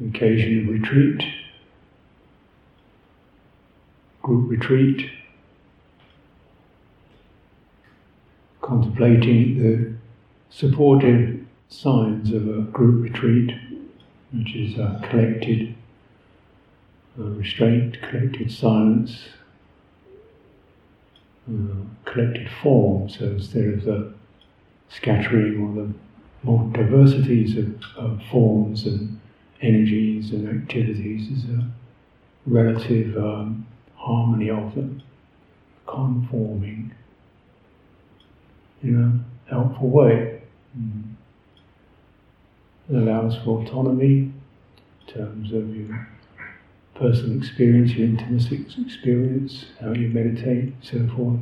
occasion retreat, group retreat, contemplating the supportive signs of a group retreat, which is a collected restraint, collected silence, uh, collected form. So instead of the scattering or the more diversities of, of forms and energies and activities, is a relative um, harmony of them, conforming in a helpful way. Mm. It allows for autonomy in terms of your personal experience, your intimacy experience, how you meditate, so forth.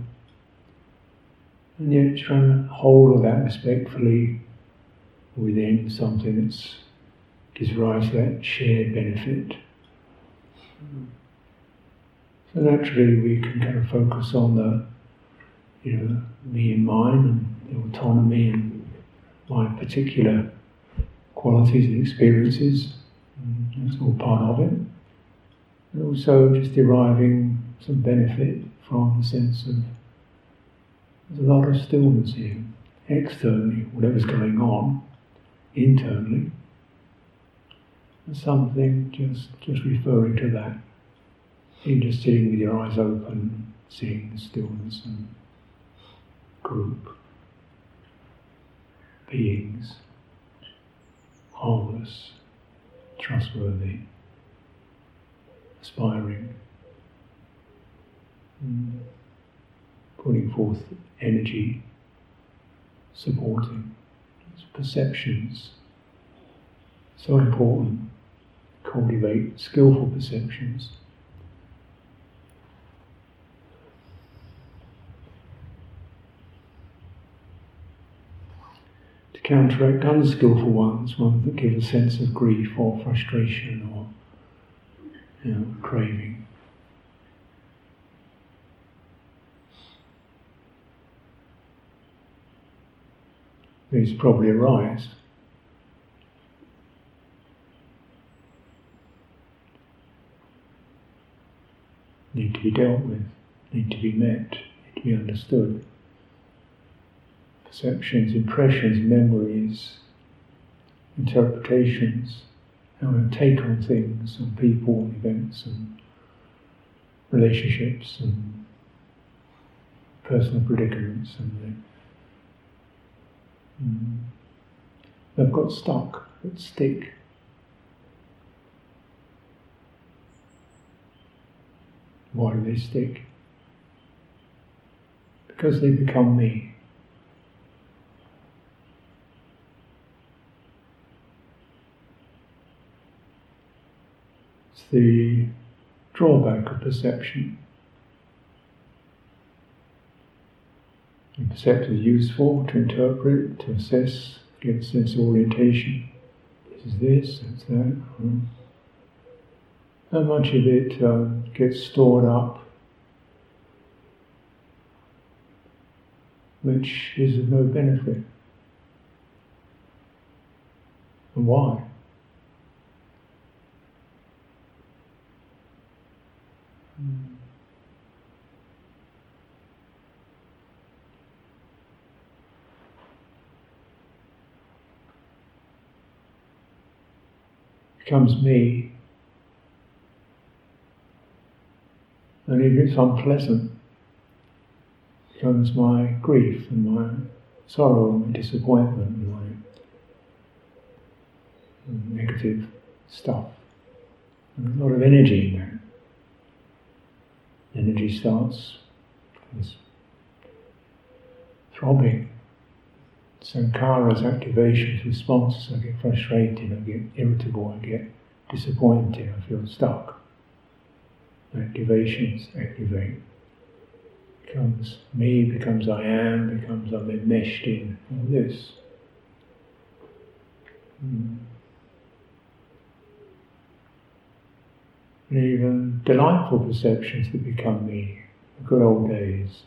And yet trying to hold all that respectfully within something that to that shared benefit. So naturally we can kind of focus on the you know, me and mine and the autonomy and my particular qualities and experiences. And that's all part of it. And also just deriving some benefit from the sense of there's a lot of stillness here. Externally, whatever's going on, internally, something just just referring to that. You're just sitting with your eyes open, seeing the stillness and group, beings, harmless, trustworthy, aspiring, putting forth energy, supporting perceptions. So important. Cultivate skillful perceptions. To counteract unskillful ones, ones that give a sense of grief or frustration or you know, craving. These probably arise. Need to be dealt with, need to be met, need to be understood perceptions, impressions, memories, interpretations, how we take on things, on people, and events, and relationships, and personal predicaments, and they, mm, they've got stuck, that stick. Why do they stick? Because they become me. It's the drawback of perception. And perception is useful to interpret, to assess, get sense orientation. This is this, that's that. Hmm. How much of it um, gets stored up, which is of no benefit. And why? Becomes me, and if it's unpleasant, becomes my grief and my sorrow and my disappointment and my negative stuff. And a lot of energy in there. energy starts throbbing. Sankhara's activations, responses, I get frustrated, I get irritable, I get disappointed, I feel stuck. Activations activate. Becomes me, becomes I am, becomes I'm enmeshed in all this. Mm. and even delightful perceptions that become me. The good old days,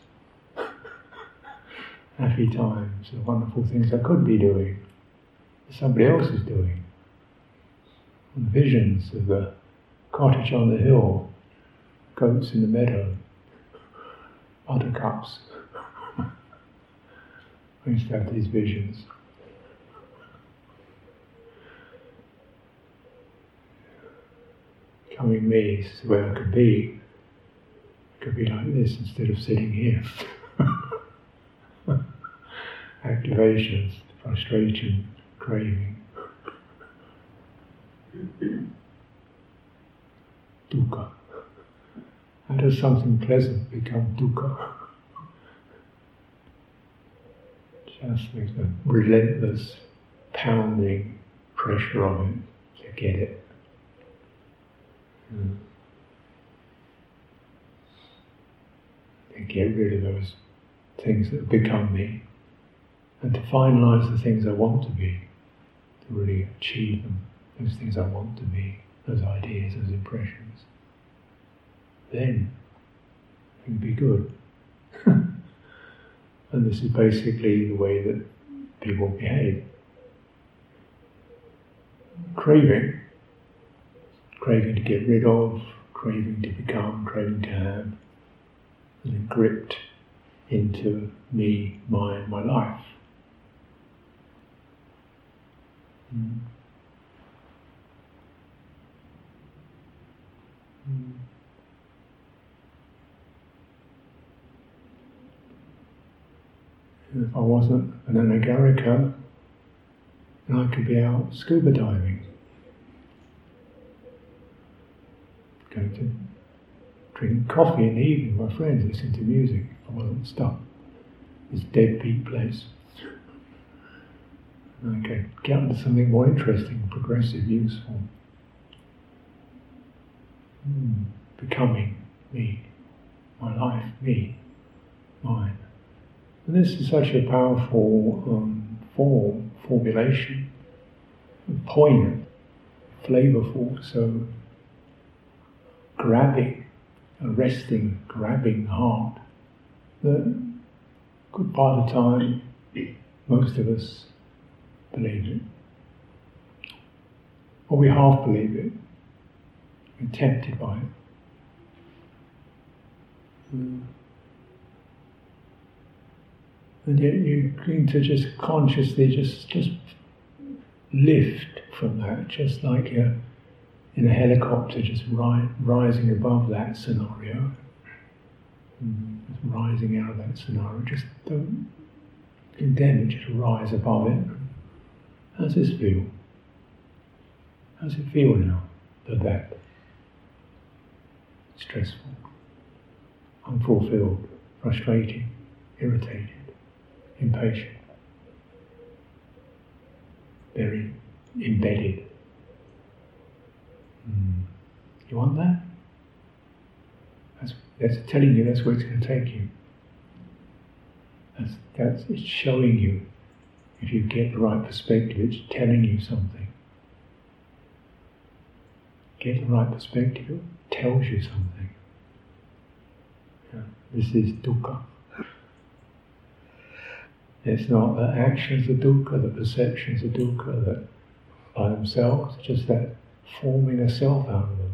happy times, the wonderful things I could be doing, that somebody else is doing. visions of the cottage on the hill, goats in the meadow, buttercups. I used to have these visions. Coming me is where I could be. I could be like this instead of sitting here. Activations, frustration, craving. Dukkha. How does something pleasant become dukkha? Just with the relentless pounding pressure on it to get it. Mm. Get rid of those things that have become me and to finalize the things I want to be, to really achieve them, those things I want to be, those ideas, those impressions, then it can be good. and this is basically the way that people behave. Craving, craving to get rid of, craving to become, craving to have, and then gripped into me, mine, my life. Mm. If I wasn't an anagarika, then I could be out scuba diving, going to drink coffee in the evening with my friends, listen to music. I wasn't stuck. This deadbeat place. Okay, get into something more interesting, progressive, useful. Mm. Becoming me, my life, me, mine. And this is such a powerful um, form, formulation, poignant, flavorful, so grabbing, arresting, grabbing heart, that good part of the time, most of us believe it. Or we half believe it. We're tempted by it. Mm. And yet you need to just consciously just just lift from that, just like you're in a helicopter, just ri- rising above that scenario, just rising out of that scenario. Just don't condemn it, just rise above it. How's this feel? How's it feel now? The that stressful, unfulfilled, frustrating, irritated, impatient, very embedded. Mm. You want that? That's, that's telling you that's where it's going to take you. That's, that's it's showing you if you get the right perspective, it's telling you something. Get the right perspective, it tells you something. Yeah. This is dukkha. It's not the actions of dukkha, the perceptions of dukkha that by themselves, just that forming a self out of them,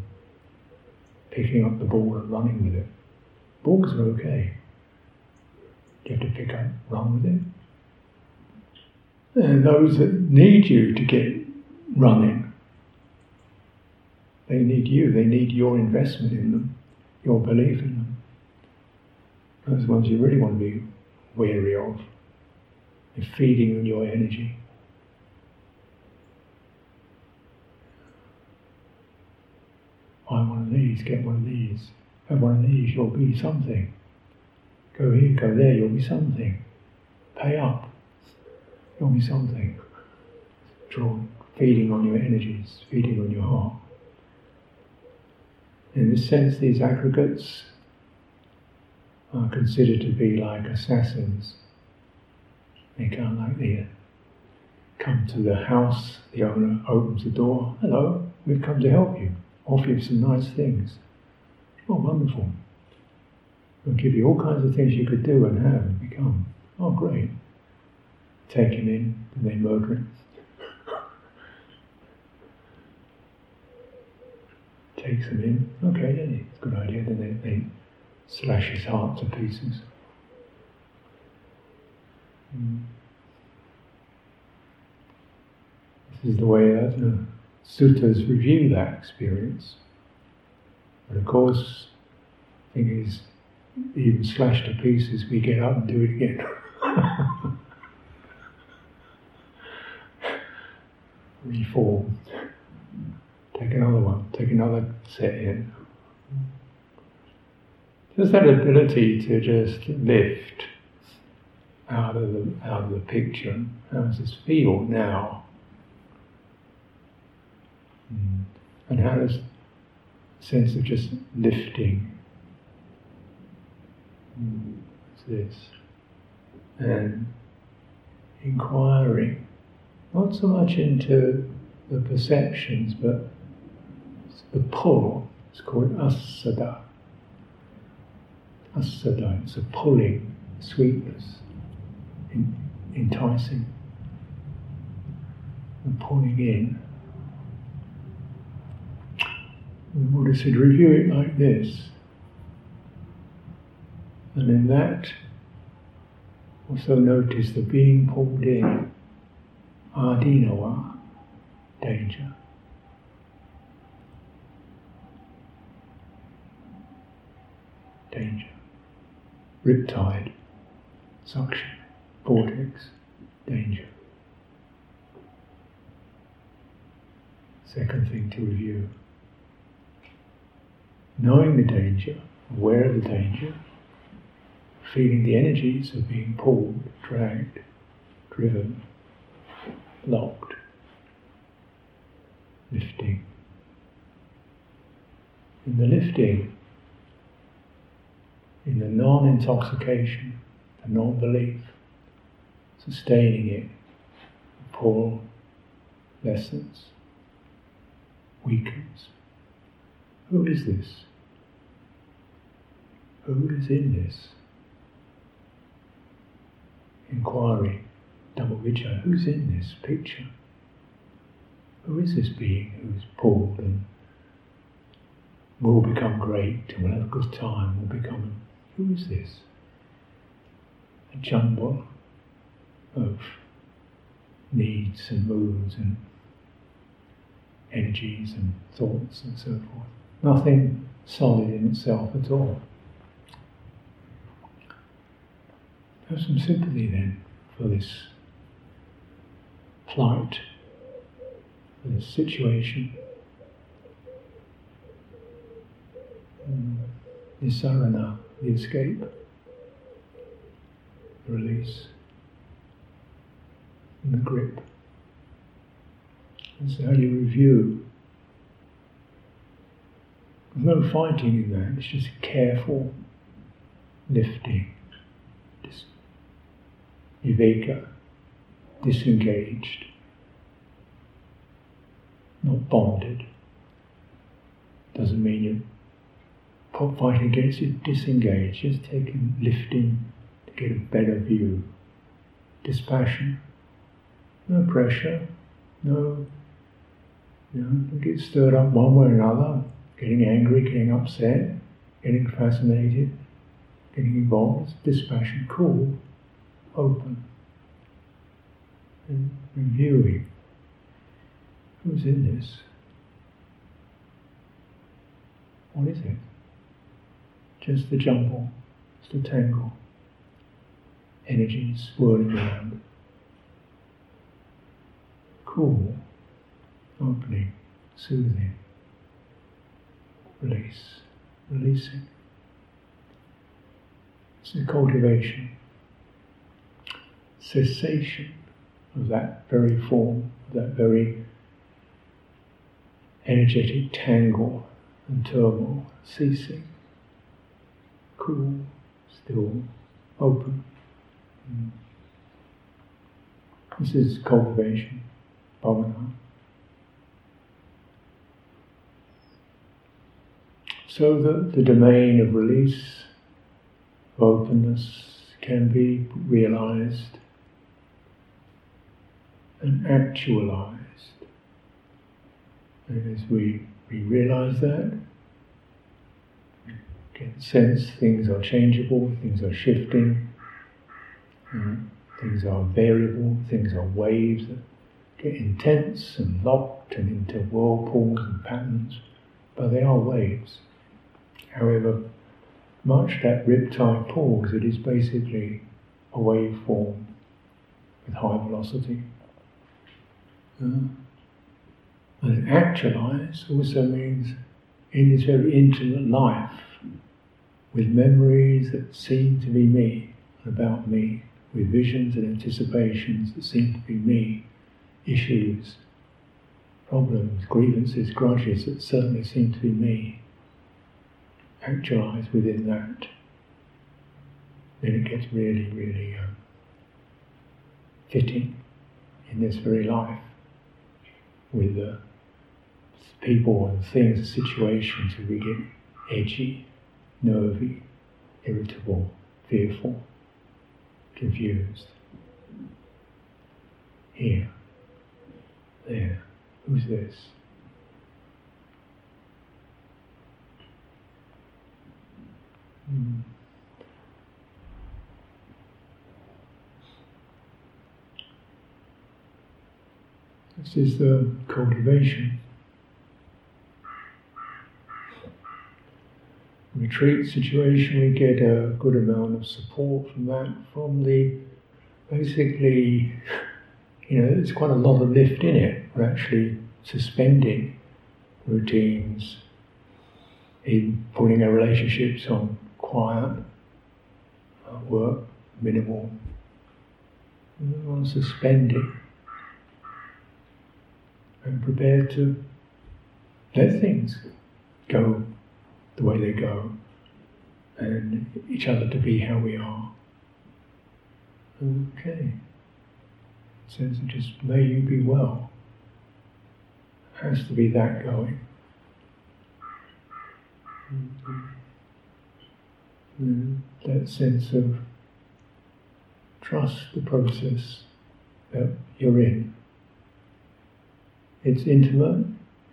picking up the ball and running with it. Balls are okay. You have to pick up, run with it. And those that need you to get running, they need you, they need your investment in them, your belief in them. Those ones you really want to be wary of. They're feeding on your energy. Buy one of these, get one of these. Have one of these, you'll be something. Go here, go there, you'll be something. Pay up. You'll be something. Drawn, feeding on your energies, feeding on your heart. In this sense, these aggregates are considered to be like assassins. They come like they come to the house, the owner opens the door, hello, we've come to help you, offer you some nice things. Oh, wonderful. We'll give you all kinds of things you could do and have and become. Oh, great take him in and they murder him. takes them in. Okay, yeah, it's a good idea. Then they, they slash his heart to pieces. Mm. This is the way that the suttas review that experience. But of course, the thing is, even slashed to pieces, we get up and do it again. Reform. Take another one, take another set in. Just that ability to just lift out of the out of the picture. How does this feel now? Mm. And how does sense of just lifting? Mm, this? And inquiring. Not so much into the perceptions but the pull. It's called assada. Assada. It's a pulling sweetness enticing and pulling in the Buddha said, review it like this. And in that, also notice the being pulled in, adinava, danger. Danger. Riptide, suction, vortex, danger. Second thing to review knowing the danger, aware of the danger, feeling the energies of being pulled, dragged, driven, locked, lifting. In the lifting, in the non intoxication, the non belief, sustaining it, pull lessens, weakens. Who is this? Who is in this? Inquiry, Dhammavicaya, who's in this picture? Who is this being who's pulled and will become great and will have a good time, will become. Who is this? A jumble of needs and moods and energies and thoughts and so forth. Nothing solid in itself at all. Have some sympathy then for this plight, for this situation. Mm. Nissarana, the escape, the release, and the grip. That's how you review. There's no fighting in that, it's just careful lifting viveka, disengaged, not bonded. Doesn't mean you pop fighting against it, disengage, just taking lifting to get a better view. Dispassion, no pressure, no, you know, get stirred up one way or another, getting angry, getting upset, getting fascinated, getting involved. Dispassion, cool open and reviewing who's in this? What is it? Just the jumble, just the tangle, energies swirling around. Cool, opening, soothing, release, releasing. It's a cultivation cessation of that very form, that very energetic tangle and turmoil, ceasing, cool, still, open. Mm. This is cultivation, So that the domain of release, of openness, can be realized and actualized. And as we we realize that, the sense things are changeable, things are shifting, mm, things are variable, things are waves get intense and locked and into whirlpools and patterns, but they are waves. However, much that riptide pulls, it is basically a waveform with high velocity. Uh, and actualize also means in this very intimate life, with memories that seem to be me, and about me, with visions and anticipations that seem to be me, issues, problems, grievances, grudges that certainly seem to be me, actualize within that, then it gets really, really um, fitting in this very life with the people and things and situations where we get edgy, nervy, irritable, fearful, confused. Here, there, who's this? Mm. This is the cultivation. Retreat situation, we get a good amount of support from that, from the basically, you know, there's quite a lot of lift in it. We're actually suspending routines, in putting our relationships on quiet, uh, work, minimal, on suspending and prepared to let things go the way they go and each other to be how we are. Okay. It says just may you be well. Has to be that going. Mm-hmm. That sense of trust the process that you're in. It's intimate,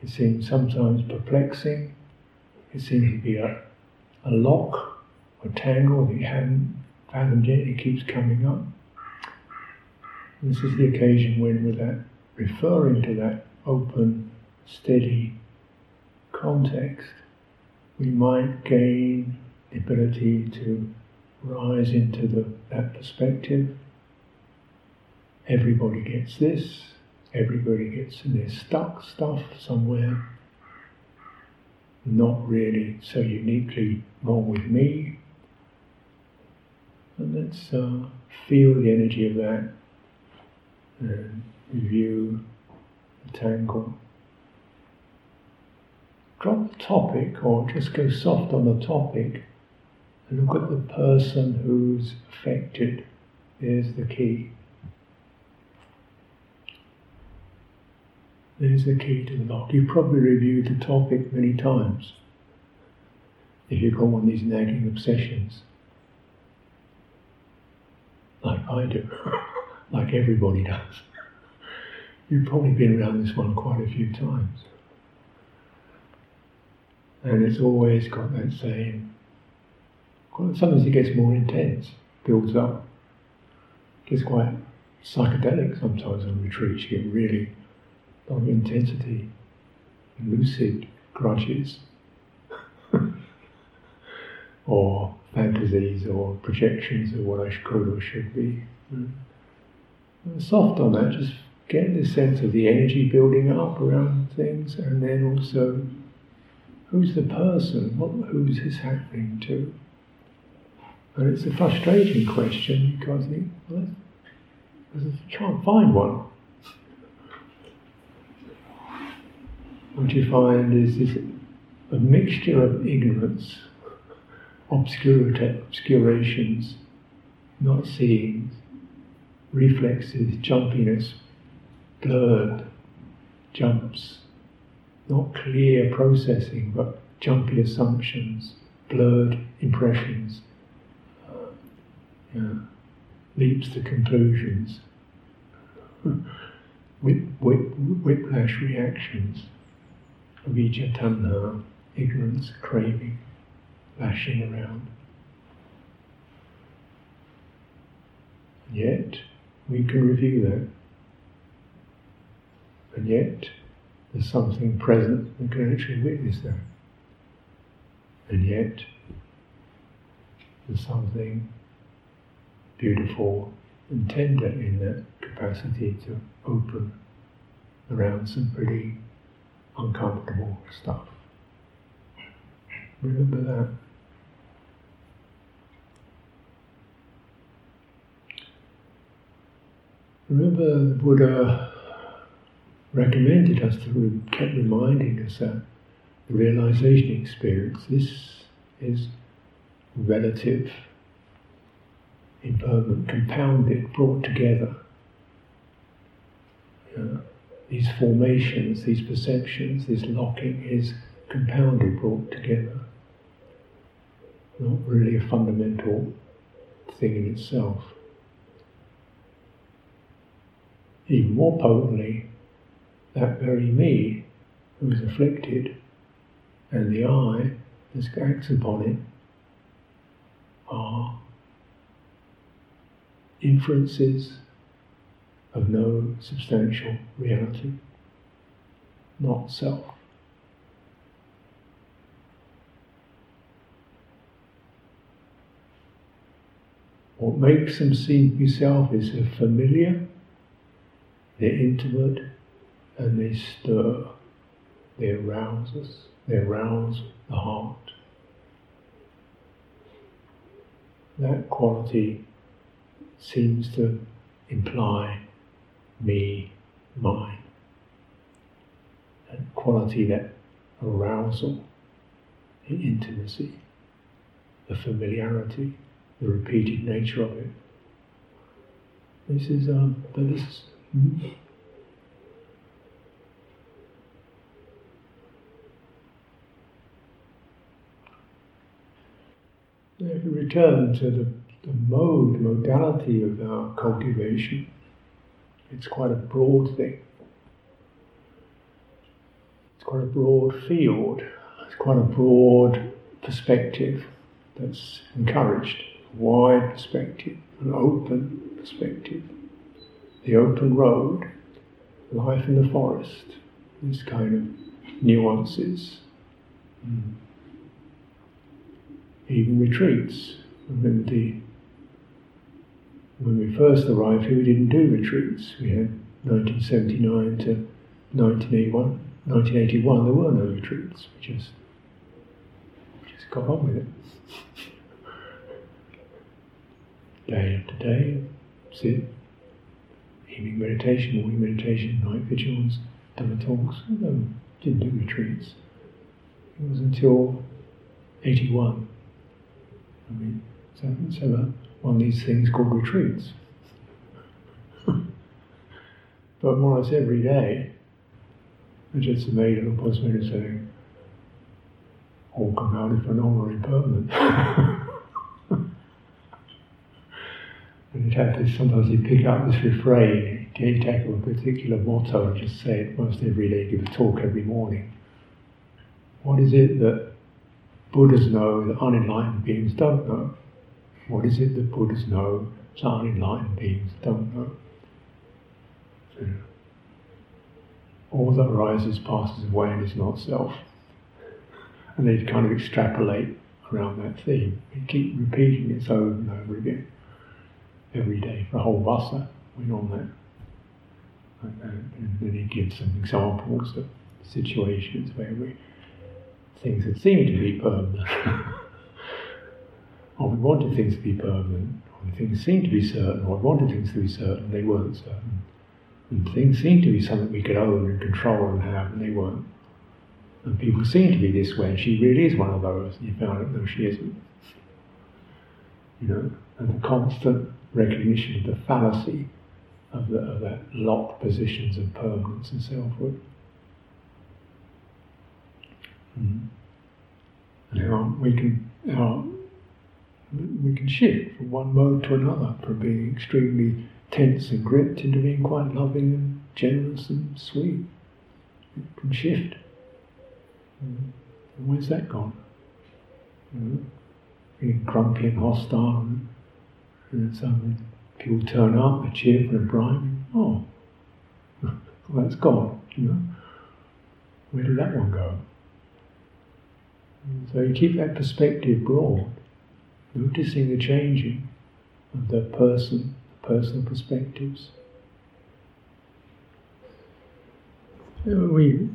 it seems sometimes perplexing, it seems to be a, a lock or tangle that you haven't fathomed yet, it keeps coming up. This is the occasion when, with that, referring to that open, steady context, we might gain the ability to rise into the, that perspective. Everybody gets this, everybody gets in their stuck stuff somewhere, not really so uniquely wrong with me. And let's uh, feel the energy of that and review the tangle. Drop the topic or just go soft on the topic and look at the person who's affected. is the key. There's the key to the lock. You've probably reviewed the topic many times if you've got one of these nagging obsessions. Like I do, like everybody does. You've probably been around this one quite a few times. And it's always got that same, sometimes it gets more intense, builds up, gets quite psychedelic sometimes on retreats. You get really of intensity, lucid grudges, or fantasies or projections of what I could or should be. Mm. Soft on that, just get the sense of the energy building up around things, and then also who's the person, what, who's this happening to? And it's a frustrating question because you, well, can't find one. what you find is, is a mixture of ignorance, obscurity, obscurations, not seeing, reflexes, jumpiness, blurred, jumps, not clear processing, but jumpy assumptions, blurred impressions, uh, yeah, leaps to conclusions, whip, whip, whiplash reactions avijja tanha, ignorance, craving, lashing around. Yet, we can review that. And yet, there's something present that can actually witness that. And yet, there's something beautiful and tender in that capacity to open around some pretty uncomfortable stuff. Remember that. Remember the Buddha recommended us to, kept reminding us that the realization experience, this is relative, impermanent, compounded, brought together. these formations, these perceptions, this locking is compounded, brought together. Not really a fundamental thing in itself. Even more potently, that very me who is afflicted and the I that acts upon it are inferences of no substantial reality, not self. What makes them seem to be self is they're familiar, they're intimate, and they stir, they arouse us, they arouse the heart. That quality seems to imply me, mine. That quality, that arousal, the intimacy, the familiarity, the repeated nature of it. This is um, this. Hmm? If we return to the, the mode, modality of our cultivation, it's quite a broad thing. It's quite a broad field. It's quite a broad perspective that's encouraged. A wide perspective, an open perspective. The open road, life in the forest, these kind of nuances. Mm even retreats. When, the, when we first arrived here, we didn't do retreats. We had 1979 to 1981. 1981, there were no retreats. We just, we just got on with it. day after day, sit, evening meditation, morning meditation, night vigils, Dhamma talks. No, didn't do retreats. It was until 81 I mean, so, so of these things called retreats. but more or less every day, Ajit made an possibility saying, all compounded phenomena impermanent. and you'd have to sometimes you pick up this refrain, you take a particular motto and just say it most every day, give a talk every morning. What is it that Buddhas know that unenlightened beings don't know. What is it that Buddhas know that unenlightened beings don't know? All that arises passes away and is not self. And they kind of extrapolate around that theme. They keep repeating it over and over again. Every day for a whole vassa went on that. And then he gives some examples of situations where we things that seem to be permanent. or we wanted things to be permanent, or things seemed to be certain, or we wanted things to be certain, they weren't certain. And things seemed to be something we could own and control and have, and they weren't. And people seem to be this way, and she really is one of those, and you found out, no, she isn't. You know, and the constant recognition of the fallacy of, the, of that locked positions of permanence and selfhood. Mm. we can we can shift from one mode to another, from being extremely tense and gripped into being quite loving and generous and sweet. It can shift. Mm. Where's that gone? Mm. Being grumpy and hostile, and, and suddenly people turn up, they're cheerful and bright. Oh, well, that's gone. You know, where did that one go? So you keep that perspective broad, noticing the changing of the person, the personal perspectives. we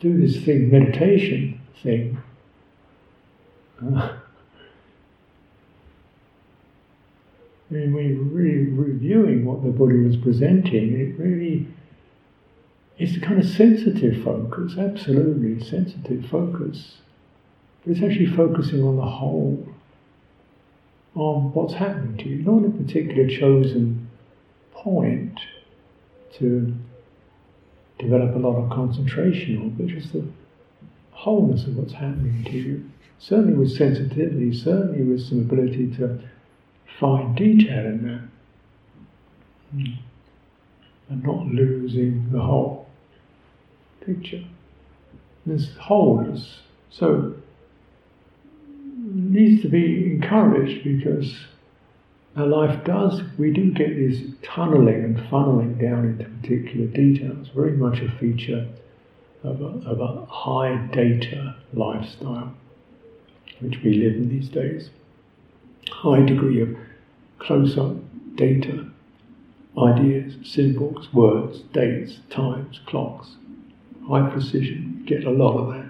do this thing, meditation thing, uh, and we're really reviewing what the Buddha was presenting, it really is a kind of sensitive focus, absolutely sensitive focus. But it's actually focusing on the whole, on what's happening to you, not a particular chosen point to develop a lot of concentration on, but just the wholeness of what's happening to you. Certainly with sensitivity, certainly with some ability to find detail in that. Hmm. And not losing the whole picture. This wholeness. So needs to be encouraged because our life does, we do get this tunneling and funneling down into particular details, very much a feature of a, of a high data lifestyle, which we live in these days. High degree of close up data, ideas, symbols, words, dates, times, clocks, high precision, get a lot of that.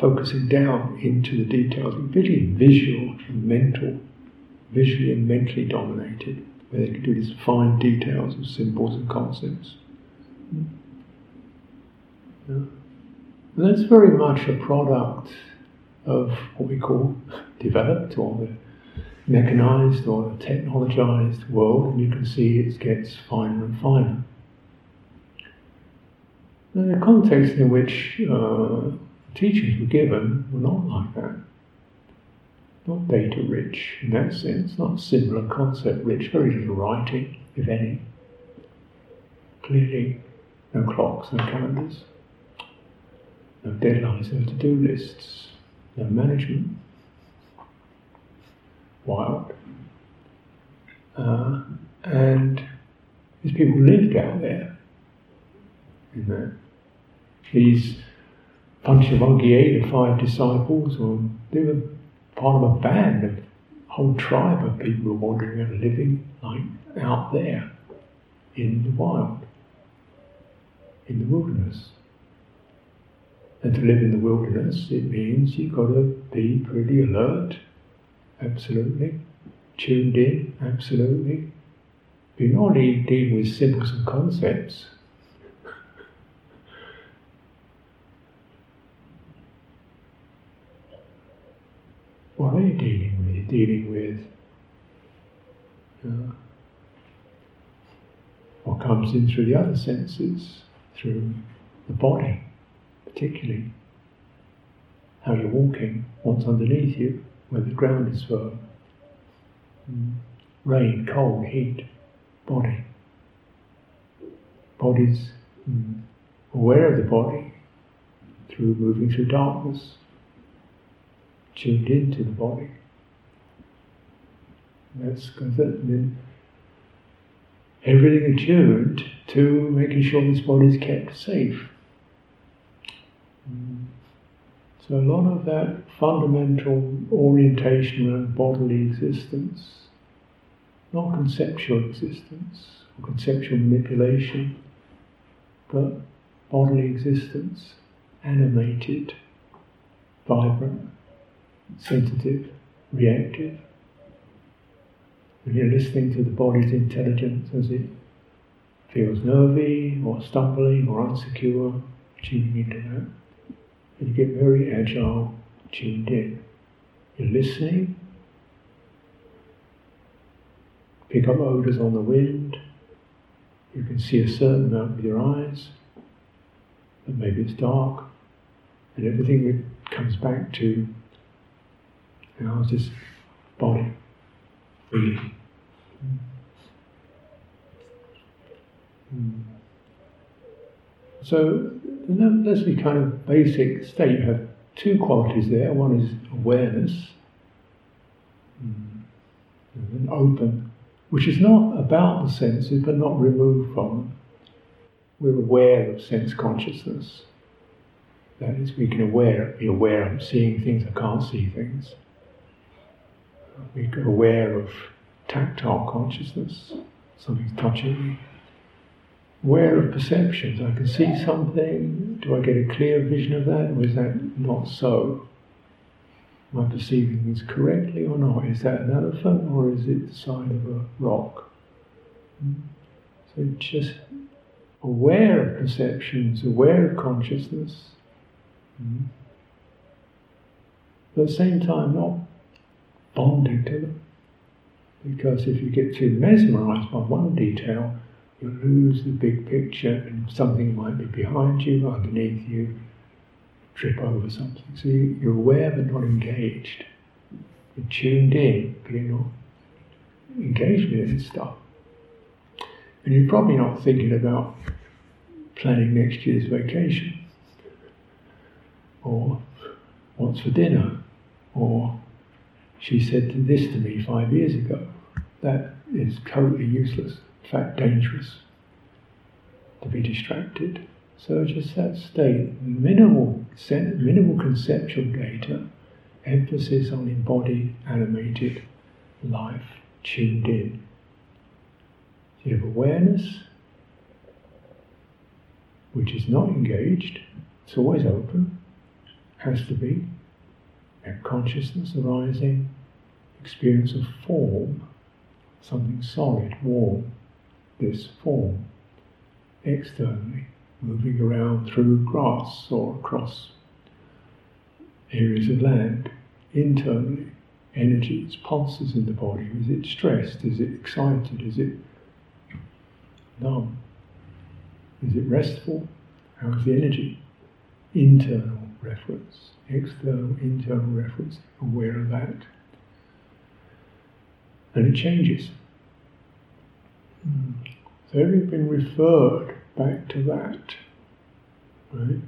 Focusing down into the details, really visual and mental visually and mentally dominated, where they can do these fine details of symbols and concepts. Yeah. And that's very much a product of what we call developed or the mechanized or technologized world, and you can see it gets finer and finer. The context in which uh, teachings were given were not like that not data rich in that sense, not similar concept rich, very little writing, if any. Clearly, no clocks, no calendars, no deadlines, no to do lists, no management. Wild. Uh, and these people lived out there. Know, these Panchavaggiya, the five disciples, or they were part of a band, a whole tribe of people who are wandering and living like out there in the wild, in the wilderness. And to live in the wilderness, it means you've got to be pretty alert, absolutely, tuned in, absolutely. Be not dealing with symbols and concepts, what are you dealing with? Dealing with uh, what comes in through the other senses, through the body, particularly how you're walking, what's underneath you, where the ground is firm. Mm. Rain, cold, heat, body. Body's mm, aware of the body through moving through darkness, tuned into the body. That's then everything attuned to making sure this body is kept safe. Mm. So a lot of that fundamental orientation around bodily existence, not conceptual existence or conceptual manipulation, but bodily existence, animated, vibrant sensitive, reactive. When you're listening to the body's intelligence as it feels nervy or stumbling or insecure, tuning into that. And you get very agile, tuned in. You're listening, pick up odors on the wind, you can see a certain amount with your eyes, but maybe it's dark, and everything comes back to you know, just body, breathing. Mm. So that's the kind of basic state. You have two qualities there. One is awareness, mm. and open, which is not about the senses but not removed from them. We're aware of sense consciousness. That is, we can aware, be aware of seeing things, I can't see things. We're aware of tactile consciousness, something's touching me. Aware of perceptions, I can see something, do I get a clear vision of that, or is that not so? Am I perceiving things correctly or not? Is that an elephant or is it the side of a rock? Hmm? So just aware of perceptions, aware of consciousness, hmm? but at the same time not bonding to them. Because if you get too mesmerized by one detail, you lose the big picture and something might be behind you, underneath you, trip over something. So you, are aware but not engaged. You're tuned in, but you're not engaged with this stuff. And you're probably not thinking about planning next year's vacation, or what's for dinner, or she said this to me five years ago. That is totally useless, in fact, dangerous to be distracted. So just that state, minimal, minimal conceptual data, emphasis on embodied, animated life, tuned in. So you have awareness, which is not engaged, it's always open, has to be, consciousness arising, experience of form, something solid, warm, this form, externally moving around through grass or across areas of land internally. Energies, pulses in the body. Is it stressed? Is it excited? Is it numb? Is it restful? How is the energy? Internal reference, external, internal reference, aware of that. And it changes. Hmm. So everything been referred back to that. Right?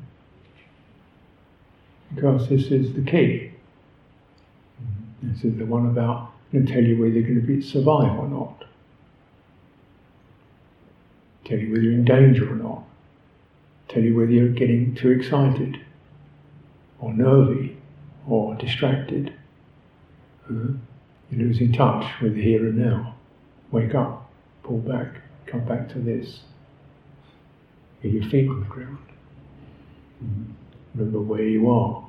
Because this is the key. This is the one about going to tell you whether you're going to be survive or not. Tell you whether you're in danger or not. Tell you whether you're getting too excited or nervy or distracted. Uh, you're losing touch with the here and now. Wake up, pull back, come back to this. Get your feet on the ground. Mm-hmm. Remember where you are.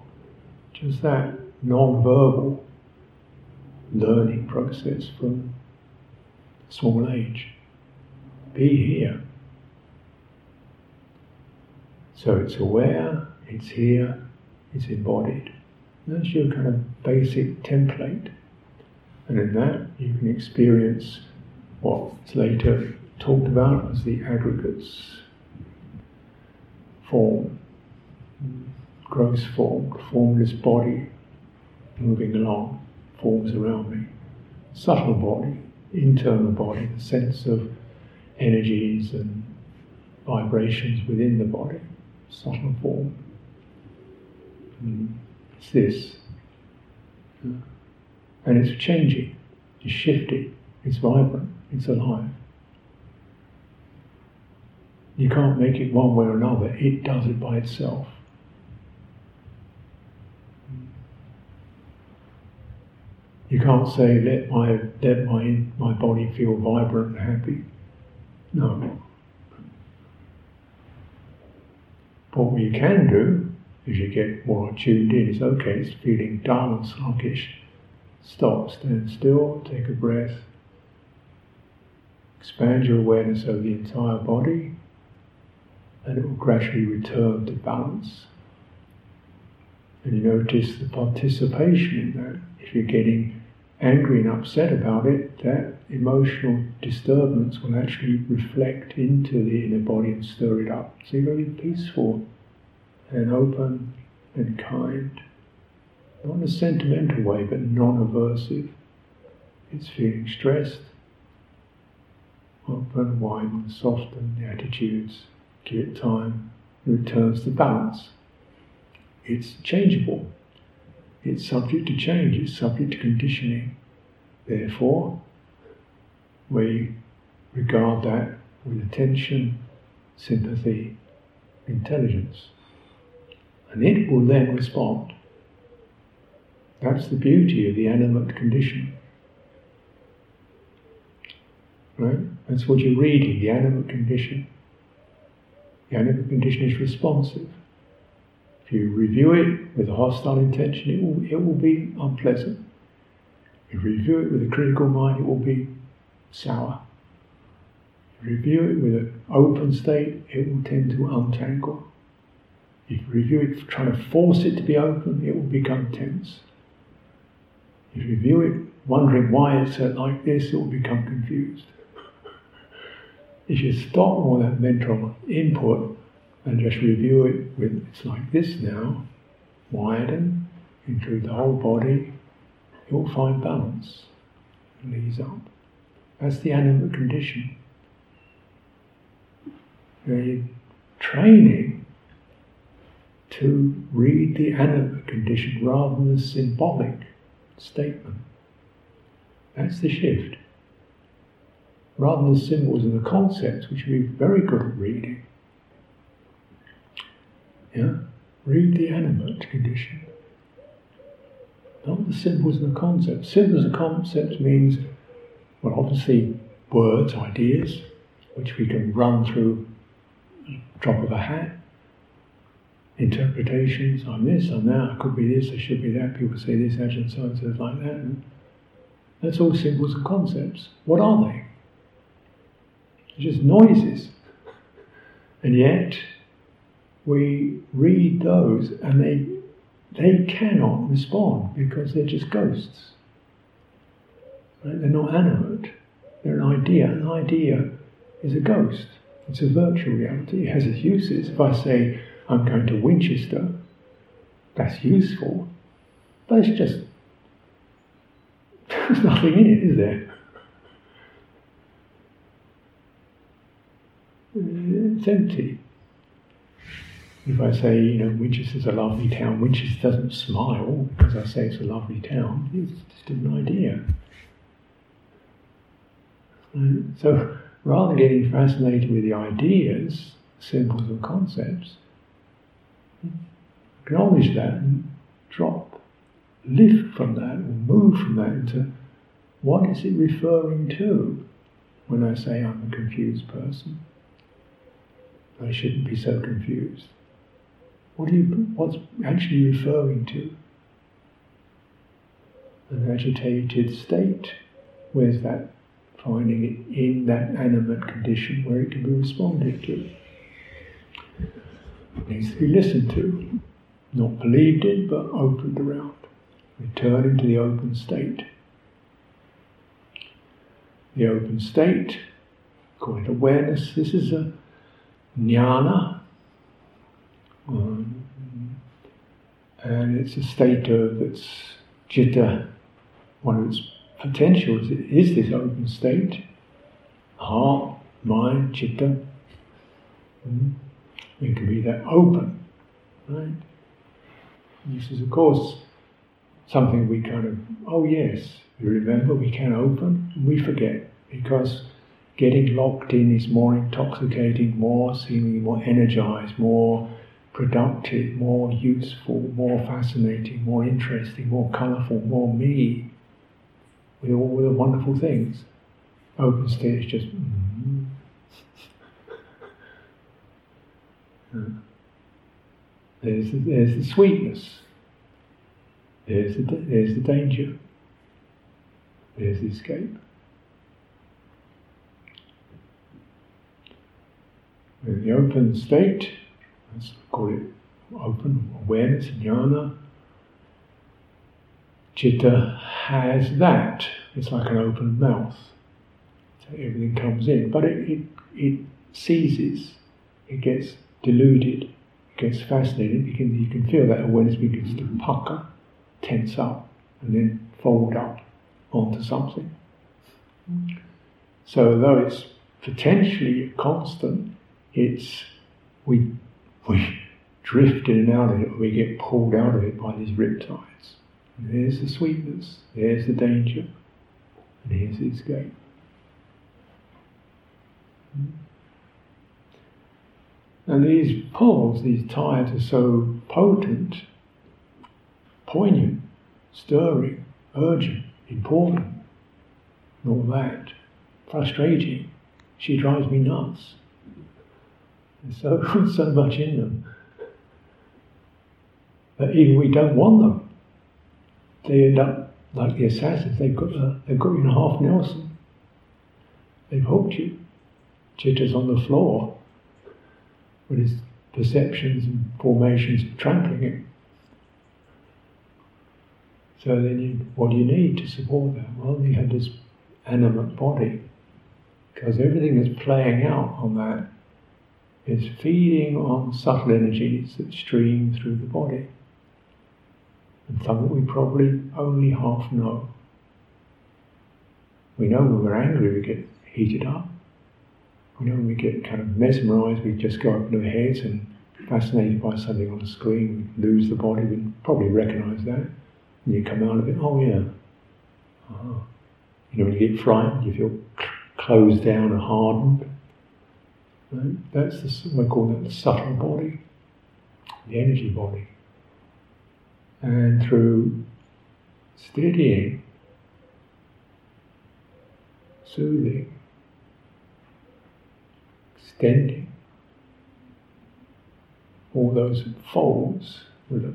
Just that non-verbal learning process from small age. Be here. So it's aware, it's here, it's embodied. That's your kind of basic template. And in that, you can experience what's later talked about as the aggregates form, gross form, formless body moving along, forms around me. Subtle body, internal body, the sense of energies and vibrations within the body, subtle form. It's this. And it's changing, it's shifting, it's vibrant, it's alive. You can't make it one way or another, it does it by itself. You can't say, let my, let my, my body feel vibrant and happy. No. But what you can do is you get more tuned in. It's okay, it's feeling dull and sluggish. Stop, stand still, take a breath. Expand your awareness over the entire body and it will gradually return to balance. And you notice the participation in that. If you're getting angry and upset about it, that emotional disturbance will actually reflect into the inner body and stir it up. So you're very peaceful and open and kind. Not in a sentimental way, but non aversive. It's feeling stressed. Open, widen, soften the attitudes give it time, It returns to balance. It's changeable. It's subject to change. It's subject to conditioning. Therefore, we regard that with attention, sympathy, intelligence. And it will then respond. That's the beauty of the animate condition. Right? That's what you're reading, the animate condition. The animate condition is responsive. If you review it with a hostile intention, it will, it will be unpleasant. If you review it with a critical mind, it will be sour. If you review it with an open state, it will tend to untangle. If you review it trying to force it to be open, it will become tense. If you review it wondering why it's set like this, it will become confused. if you stop all that mental input and just review it with it's like this now, widen, include the whole body, you'll find balance and ease up. That's the animate condition. You're training to read the animate condition rather than the symbolic statement. That's the shift. Rather than the symbols and the concepts, which be very good at reading. Yeah? Read the animate condition. Not the symbols and the concepts. Symbols and concepts means, well, obviously words, ideas, which we can run through drop of a hat. Interpretations, I'm this, I'm that, I could be this, I should be that, people say this, that, and so on, so like that. And that's all symbols and concepts. What are they? They're just noises. And yet, we read those and they, they cannot respond because they're just ghosts. Right? They're not animate. They're an idea. An idea is a ghost. It's a virtual reality. It has its uses. If I say I'm going to Winchester, that's useful, but it's just there's nothing in it, is there? It's empty. If I say, you know, Winchester's a lovely town, Winchester doesn't smile because I say it's a lovely town, it's just an idea. So rather than getting fascinated with the ideas, symbols and concepts, acknowledge that and drop, lift from that, or move from that into what is it referring to when I say I'm a confused person? I shouldn't be so confused. What are you, what's actually referring to? An agitated state. Where's that finding it in that animate condition where it can be responded to. Needs to be listened to, not believed in, but opened around. Return into the open state. The open state, call it awareness, this is a jnana, um, and it's a state of its citta, one of its potentials is, is this open state, heart, mind, citta. Mm. It can be that open, right? This is, of course, something we kind of, oh yes, you remember we can open, we forget because getting locked in is more intoxicating, more seemingly more energized, more productive, more useful, more fascinating, more interesting, more colourful, more me with all the wonderful things. Open stage just. Mm-hmm. Hmm. There's the, there's the sweetness. There's the, there's the danger. There's the escape. In the open state, let's call it open awareness, jnana, Citta has that. It's like an open mouth. So everything comes in. But it, it, it seizes, it gets deluded, gets fascinated. Can, you can feel that awareness begins to pucker, tense up, and then fold up onto something. So though it's potentially a constant, it's we we drift in and out of it, or we get pulled out of it by these riptides. And there's the sweetness, there's the danger, and here's the escape. And these pulls, these tides are so potent, poignant, stirring, urgent, important, and all that, frustrating. She drives me nuts. There's so, so much in them that even we don't want them. They end up like the assassins. They've got, the, they've got you in half Nelson. They've hooked you. Chitta's on the floor with his perceptions and formations trampling it. So then, you, what do you need to support that? Well, you have this animate body, because everything that's playing out on that is feeding on subtle energies that stream through the body, and some that we probably only half know. We know when we're angry, we get heated up. We know we get kind of mesmerized, we just go up into our heads and fascinated by something on the screen, we lose the body, we probably recognize that. And you come out of it, oh yeah. Uh-huh. You know, when you get frightened, you feel closed down and hardened. Right? That's the, we call that the subtle body, the energy body. And through steadying, soothing, extending, all those folds, where the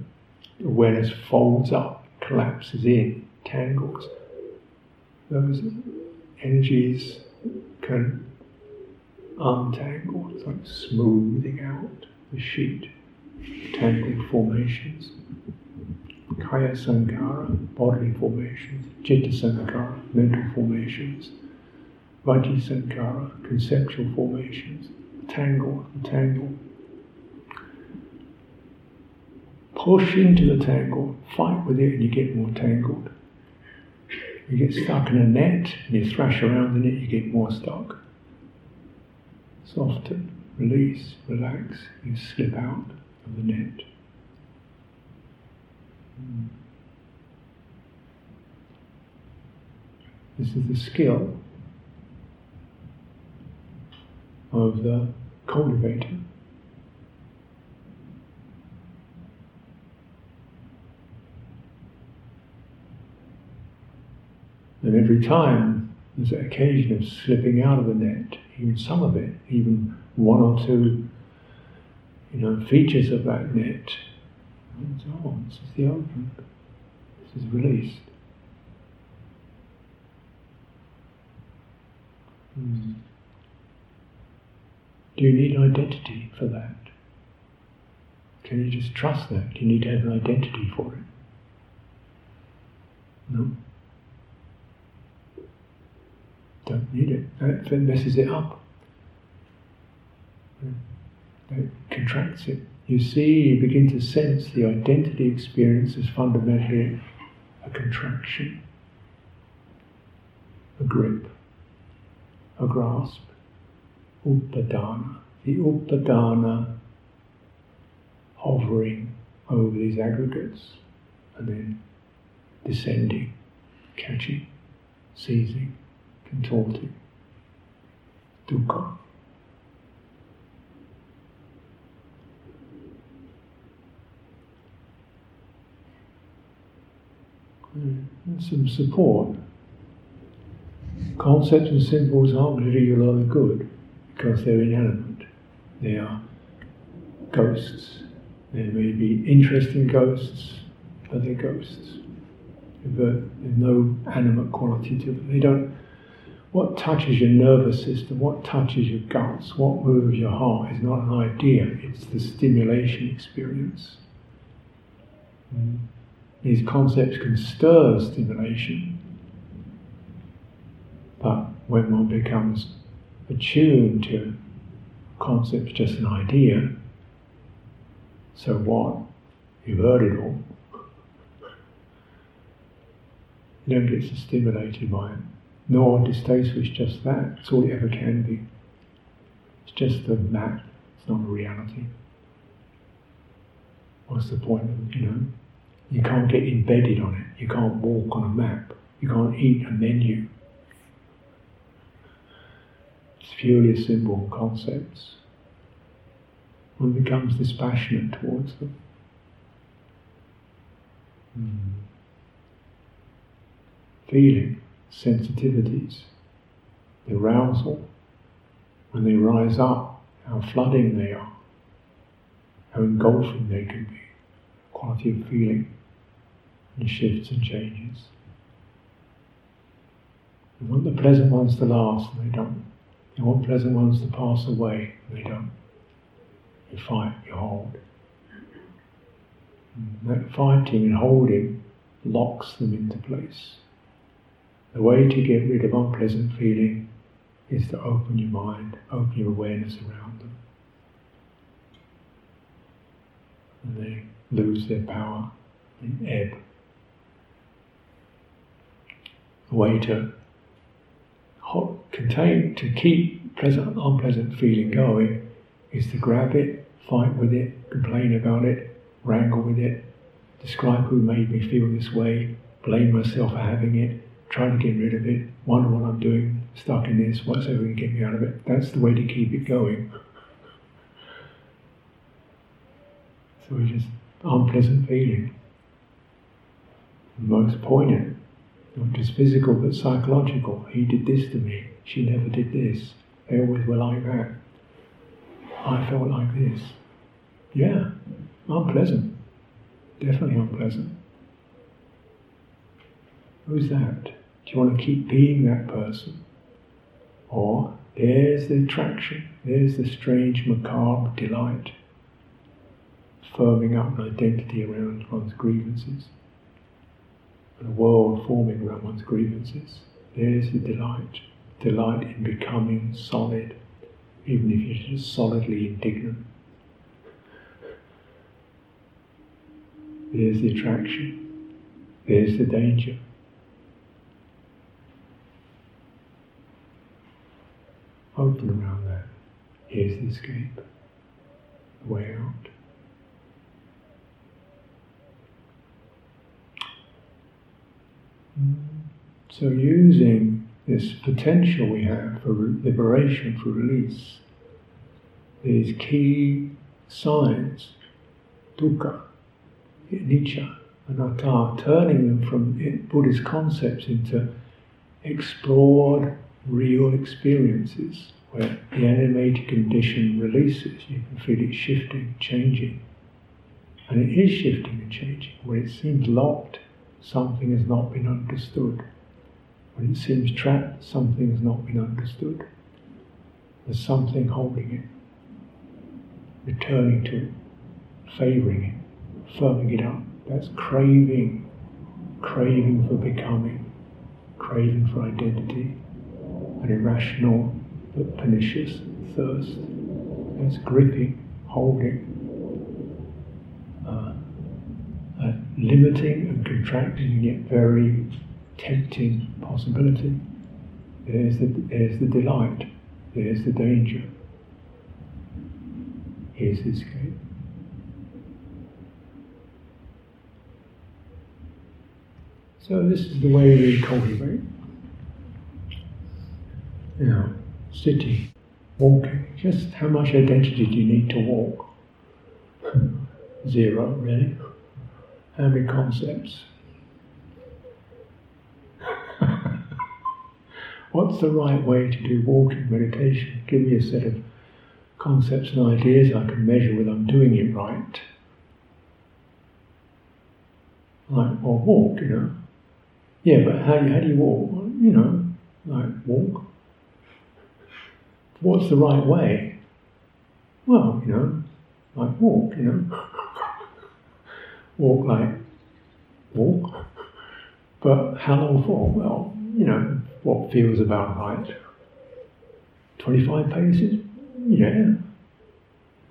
awareness folds up, collapses in, tangles those energies can untangle, it's like smoothing out the sheet, tangled formations. Kaya Sankhara, bodily formations, Chitta Sankhara, mental formations, Vaci Sankhara, conceptual formations, tangle, tangle. Push into the tangle, fight with it, and you get more tangled. You get stuck in a net and you thrash around in it, you get more stuck. Soften, release, relax, you slip out of the net. This is the skill of the cultivator. And every time there's an occasion of slipping out of the net, even some of it, even one or two, you know, features of that net. And so on. This is the open. This is released. Hmm. Do you need identity for that? Can you just trust that? Do you need to have an identity for it? No? Don't need it. That messes it up. That contracts it. You see, you begin to sense the identity experience as fundamentally a contraction, a grip, a grasp, upadana. The upadana hovering over these aggregates and then descending, catching, seizing contorting, dukkha. Mm. Some support. Concepts and symbols aren't really to do you a lot of good because they're inanimate. They are ghosts. They may be interesting ghosts, but they're ghosts. There's no animate quality to them. They don't what touches your nervous system, what touches your guts, what moves your heart is not an idea, it's the stimulation experience. Mm. These concepts can stir stimulation, but when one becomes attuned to concepts just an idea, so what? You've heard it all. You don't get so stimulated by it nor distasteful is just that. It's all it ever can be. It's just a map, it's not a reality. What's the point of, you know? You can't get embedded on it. You can't walk on a map. You can't eat a menu. It's purely symbol concepts. One becomes dispassionate towards them. Mm. Feeling, sensitivities, the arousal, when they rise up, how flooding they are, how engulfing they can be, quality of feeling, and shifts and changes. You want the pleasant ones to last, and they don't. You want pleasant ones to pass away, they don't. You fight, you hold. And that fighting and holding locks them into place. The way to get rid of unpleasant feeling is to open your mind, open your awareness around them. And they lose their power and ebb. The way to contain, to keep pleasant, unpleasant feeling going is to grab it, fight with it, complain about it, wrangle with it, describe who made me feel this way, blame myself for having it, try to get rid of it, wonder what I'm doing, stuck in this, what's ever going to get me out of it. That's the way to keep it going. So it's just unpleasant feeling. most poignant, not just physical but psychological. He did this to me, she never did this. They always were like that. I felt like this. Yeah, unpleasant. Definitely unpleasant. Who's that? Do you want to keep being that person? Or there's the attraction, there's the strange macabre delight, firming up an identity around one's grievances, and a world forming around one's grievances. There's the delight, delight in becoming solid, even if you're just solidly indignant. There's the attraction, there's the danger. Open around that. Here's the escape, the way out. So, using this potential we have for liberation, for release, these key signs, dukkha, anicca, anatta, turning them from Buddhist concepts into explored real experiences where the animated condition releases, you can feel it shifting, changing. And it is shifting and changing. When it seems locked, something has not been understood. When it seems trapped, something has not been understood. There's something holding it, returning to it, favouring it, firming it up. That's craving, craving for becoming, craving for identity, an irrational but pernicious thirst. That's gripping, holding, uh, a limiting contracting and yet very tempting possibility. There's the, there's the delight, there's the danger. Here's the escape. So this is the way we cultivate know, sitting, walking. Just how much identity do you need to walk? Zero, really. How many concepts? What's the right way to do walking meditation? Give me a set of concepts and ideas I can measure whether I'm doing it right. Like, well, walk, you know. Yeah, but how, how do you walk? You know, like walk what's the right way? Well, you know, like walk, you know. walk like walk. But how long for? Well, you know, what feels about right. 25 paces? Yeah.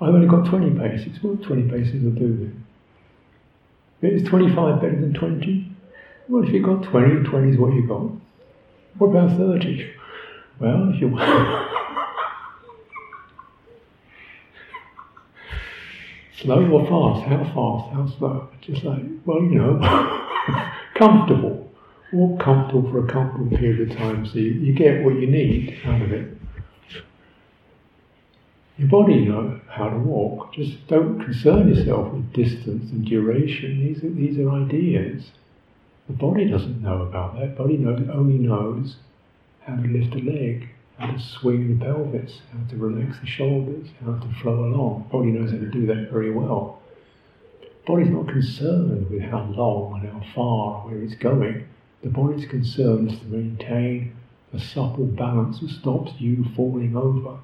I've only got 20 paces. What 20 paces will do then? Is 25 better than 20? Well, if you've got 20, 20 is what you've got. What about 30? Well, if you want. Slow or fast? How fast? How slow? Just like, well, you know, comfortable. Walk comfortable for a comfortable period of time so you, you get what you need out of it. Your body knows how to walk. Just don't concern yourself with distance and duration. These are, these are ideas. The body doesn't know about that. The body knows, only knows how to lift a leg, how to swing the pelvis, how to relax the shoulders, how to flow along. The body knows how to do that very well. Body's not concerned with how long and how far, where it's going. The body's concern is to maintain a supple balance that stops you falling over.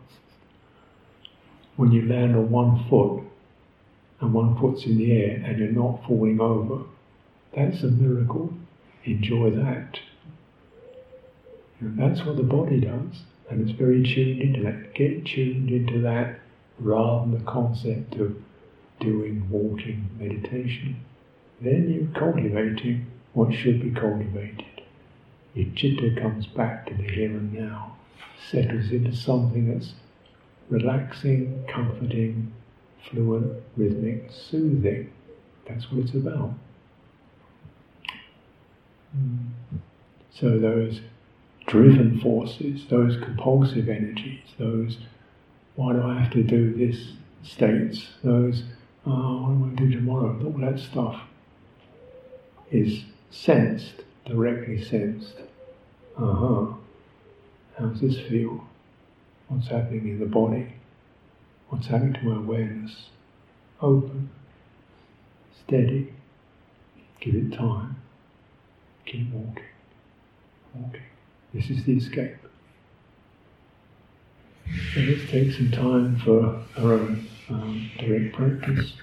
When you land on one foot and one foot's in the air and you're not falling over, that's a miracle. Enjoy that. And that's what the body does, and it's very tuned into that. Get tuned into that rather than the concept of doing walking meditation. Then you're cultivating what should be cultivated. Your chitta comes back to the here and now, settles into something that's relaxing, comforting, fluent, rhythmic, soothing. That's what it's about. So those driven forces, those compulsive energies, those why do I have to do this states, those oh, what am I going to do tomorrow, all that stuff is sensed, directly sensed. Uh huh. How's this feel? What's happening in the body? What's happening to my awareness? Open, steady, give it time, keep walking, walking. This is the escape. Let's take some time for our own um, direct practice.